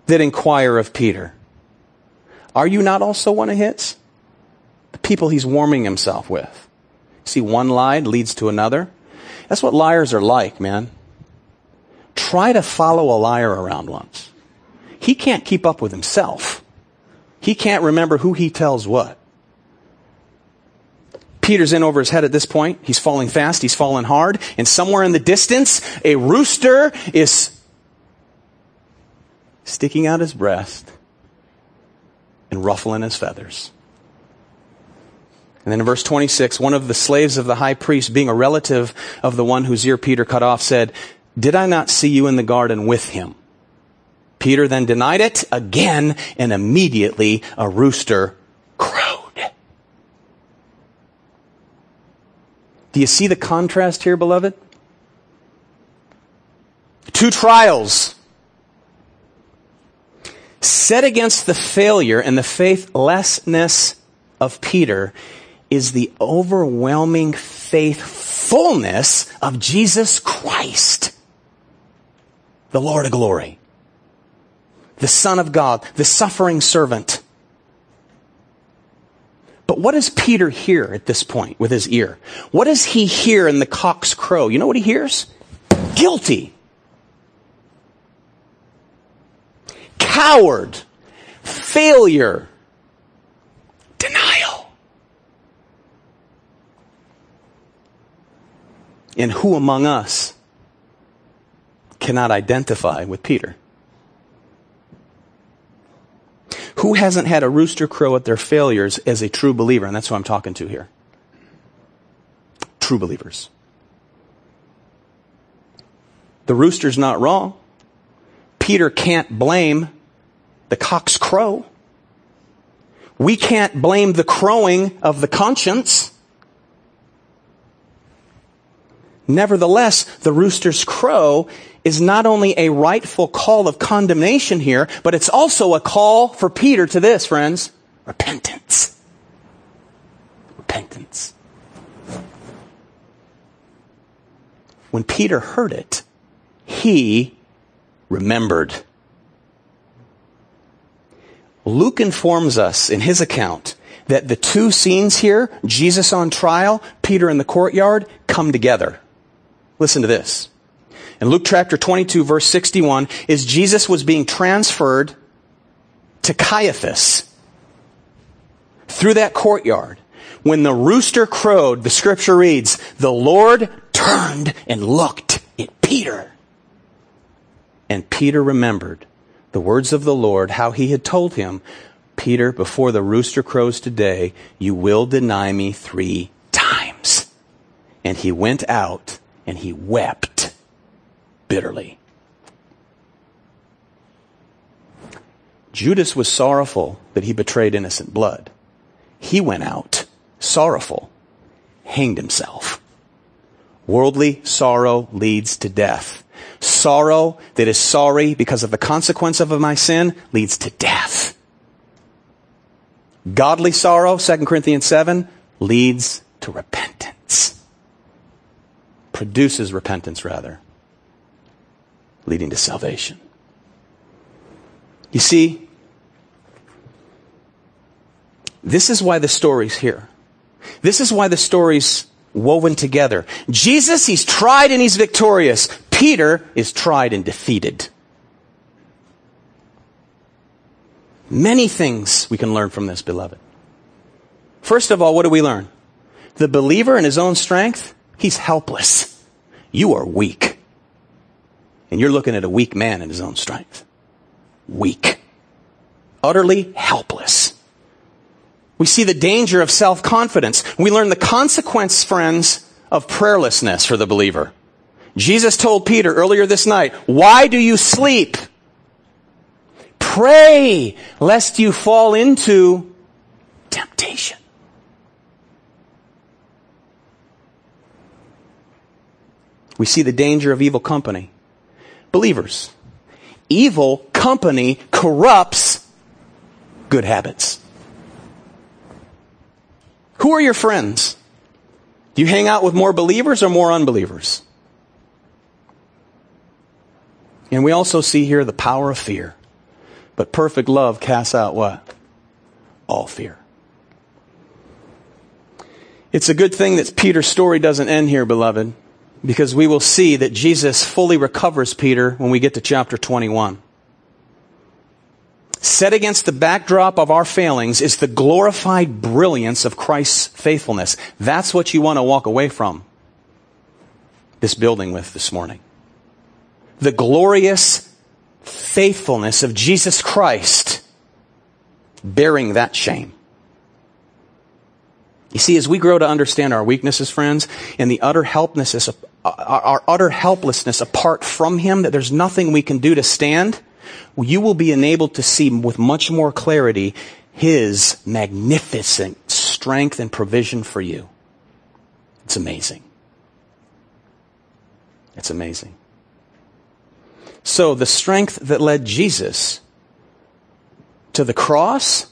that inquire of Peter. Are you not also one of his? The people he's warming himself with. See, one lie leads to another. That's what liars are like, man. Try to follow a liar around once. He can't keep up with himself. He can't remember who he tells what. Peter's in over his head at this point. He's falling fast. He's falling hard. And somewhere in the distance, a rooster is sticking out his breast and ruffling his feathers. And then in verse 26, one of the slaves of the high priest, being a relative of the one whose ear Peter cut off, said, Did I not see you in the garden with him? Peter then denied it again, and immediately a rooster crowed. Do you see the contrast here, beloved? Two trials set against the failure and the faithlessness of Peter is the overwhelming faithfulness of Jesus Christ, the Lord of glory, the Son of God, the suffering servant. But what does Peter hear at this point with his ear? What does he hear in the cock's crow? You know what he hears? Guilty. Coward. Failure. Denial. And who among us cannot identify with Peter? Who hasn't had a rooster crow at their failures as a true believer? And that's who I'm talking to here. True believers. The rooster's not wrong. Peter can't blame the cock's crow. We can't blame the crowing of the conscience. Nevertheless, the rooster's crow is not only a rightful call of condemnation here, but it's also a call for Peter to this, friends. Repentance. Repentance. When Peter heard it, he remembered. Luke informs us in his account that the two scenes here, Jesus on trial, Peter in the courtyard, come together. Listen to this. In Luke chapter 22 verse 61 is Jesus was being transferred to Caiaphas through that courtyard. When the rooster crowed, the scripture reads, the Lord turned and looked at Peter. And Peter remembered the words of the Lord, how he had told him, Peter, before the rooster crows today, you will deny me three times. And he went out and he wept bitterly. Judas was sorrowful that he betrayed innocent blood. He went out sorrowful, hanged himself. Worldly sorrow leads to death. Sorrow that is sorry because of the consequence of my sin leads to death. Godly sorrow, 2 Corinthians 7, leads to repentance. Produces repentance, rather, leading to salvation. You see, this is why the story's here. This is why the story's woven together. Jesus, he's tried and he's victorious. Peter is tried and defeated. Many things we can learn from this, beloved. First of all, what do we learn? The believer in his own strength, he's helpless. You are weak. And you're looking at a weak man in his own strength. Weak. Utterly helpless. We see the danger of self-confidence. We learn the consequence, friends, of prayerlessness for the believer. Jesus told Peter earlier this night, why do you sleep? Pray lest you fall into temptation. We see the danger of evil company. Believers, evil company corrupts good habits. Who are your friends? Do you hang out with more believers or more unbelievers? And we also see here the power of fear. But perfect love casts out what? All fear. It's a good thing that Peter's story doesn't end here, beloved, because we will see that Jesus fully recovers Peter when we get to chapter 21 set against the backdrop of our failings is the glorified brilliance of Christ's faithfulness. That's what you want to walk away from this building with this morning. The glorious faithfulness of Jesus Christ bearing that shame. You see, as we grow to understand our weaknesses, friends, and the utter helplessness, our utter helplessness apart from Him, that there's nothing we can do to stand, you will be enabled to see with much more clarity His magnificent strength and provision for you. It's amazing. It's amazing. So the strength that led Jesus to the cross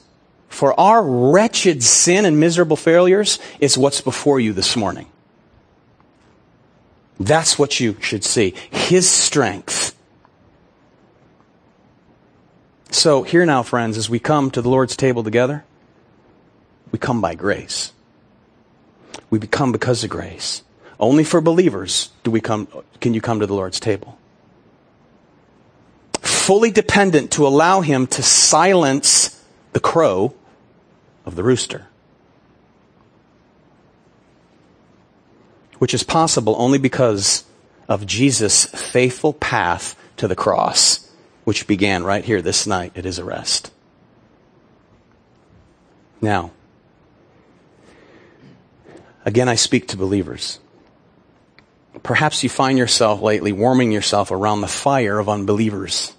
for our wretched sin and miserable failures is what's before you this morning. That's what you should see. His strength so, here now, friends, as we come to the Lord's table together, we come by grace. We become because of grace. Only for believers do we come, can you come to the Lord's table. Fully dependent to allow Him to silence the crow of the rooster. Which is possible only because of Jesus' faithful path to the cross which began right here this night at his arrest. Now, again, I speak to believers. Perhaps you find yourself lately warming yourself around the fire of unbelievers.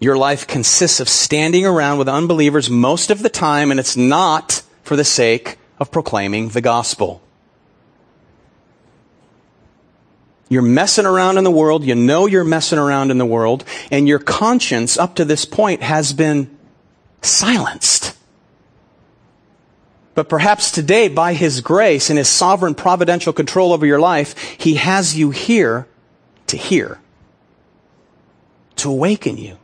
Your life consists of standing around with unbelievers most of the time, and it's not for the sake of proclaiming the gospel. You're messing around in the world. You know you're messing around in the world. And your conscience up to this point has been silenced. But perhaps today, by His grace and His sovereign providential control over your life, He has you here to hear, to awaken you.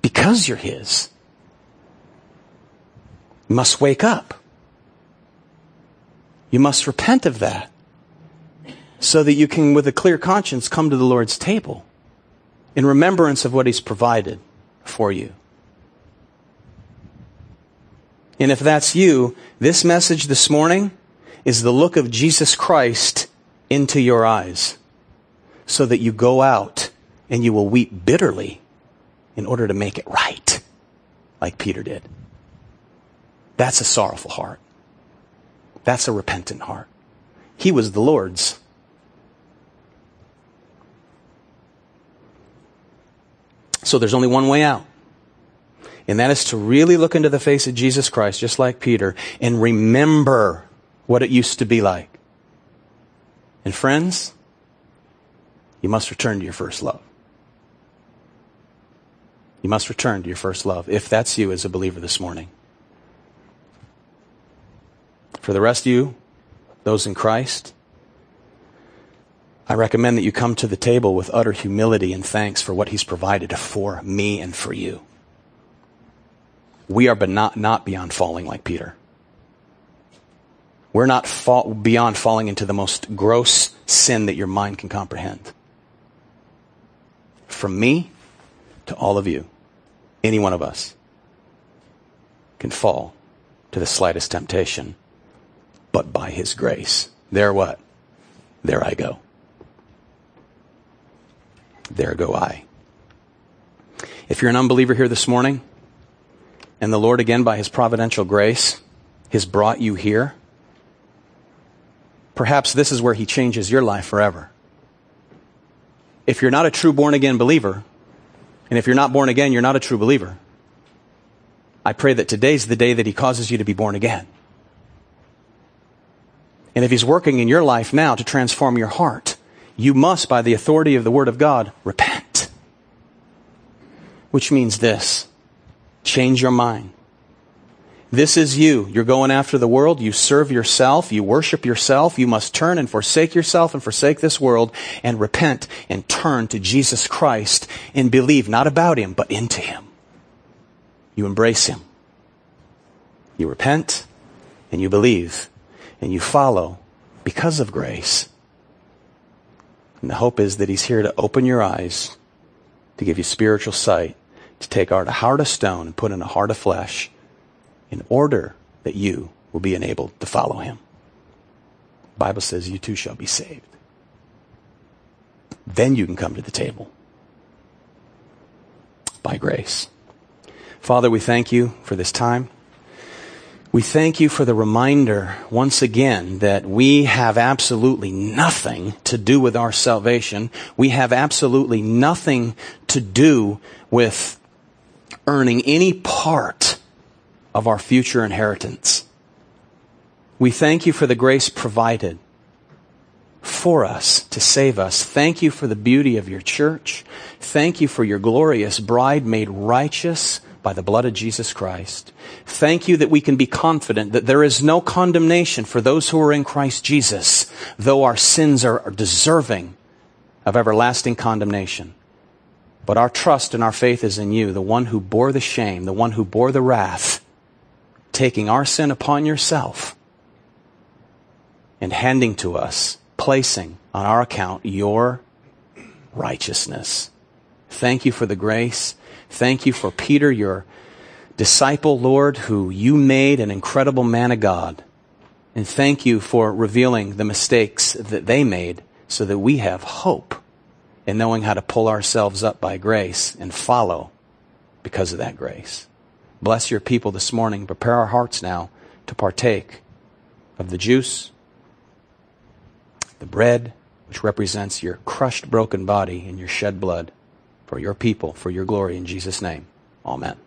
because you're His. You must wake up. You must repent of that so that you can, with a clear conscience, come to the Lord's table in remembrance of what He's provided for you. And if that's you, this message this morning is the look of Jesus Christ into your eyes so that you go out and you will weep bitterly in order to make it right, like Peter did. That's a sorrowful heart. That's a repentant heart. He was the Lord's. So there's only one way out. And that is to really look into the face of Jesus Christ, just like Peter, and remember what it used to be like. And friends, you must return to your first love. You must return to your first love, if that's you as a believer this morning. For the rest of you, those in Christ, I recommend that you come to the table with utter humility and thanks for what He's provided for me and for you we are but not, not beyond falling like Peter. We're not fall, beyond falling into the most gross sin that your mind can comprehend. From me to all of you, any one of us can fall to the slightest temptation, but by his grace. There what? There I go. There go I. If you're an unbeliever here this morning, and the Lord, again, by His providential grace, has brought you here. Perhaps this is where He changes your life forever. If you're not a true born again believer, and if you're not born again, you're not a true believer, I pray that today's the day that He causes you to be born again. And if He's working in your life now to transform your heart, you must, by the authority of the Word of God, repent. Which means this Change your mind. This is you. You're going after the world. You serve yourself. You worship yourself. You must turn and forsake yourself and forsake this world and repent and turn to Jesus Christ and believe not about Him, but into Him. You embrace Him. You repent and you believe and you follow because of grace. And the hope is that He's here to open your eyes, to give you spiritual sight, to take out a heart of stone and put in a heart of flesh in order that you will be enabled to follow him. The Bible says you too shall be saved. Then you can come to the table by grace. Father, we thank you for this time. We thank you for the reminder once again that we have absolutely nothing to do with our salvation. We have absolutely nothing to do with earning any part of our future inheritance. We thank you for the grace provided for us to save us. Thank you for the beauty of your church. Thank you for your glorious bride made righteous by the blood of Jesus Christ. Thank you that we can be confident that there is no condemnation for those who are in Christ Jesus, though our sins are deserving of everlasting condemnation. But our trust and our faith is in you, the one who bore the shame, the one who bore the wrath, taking our sin upon yourself and handing to us, placing on our account your righteousness. Thank you for the grace. Thank you for Peter, your disciple, Lord, who you made an incredible man of God. And thank you for revealing the mistakes that they made so that we have hope in knowing how to pull ourselves up by grace and follow because of that grace. Bless your people this morning. Prepare our hearts now to partake of the juice, the bread, which represents your crushed, broken body and your shed blood for your people, for your glory in Jesus' name. Amen.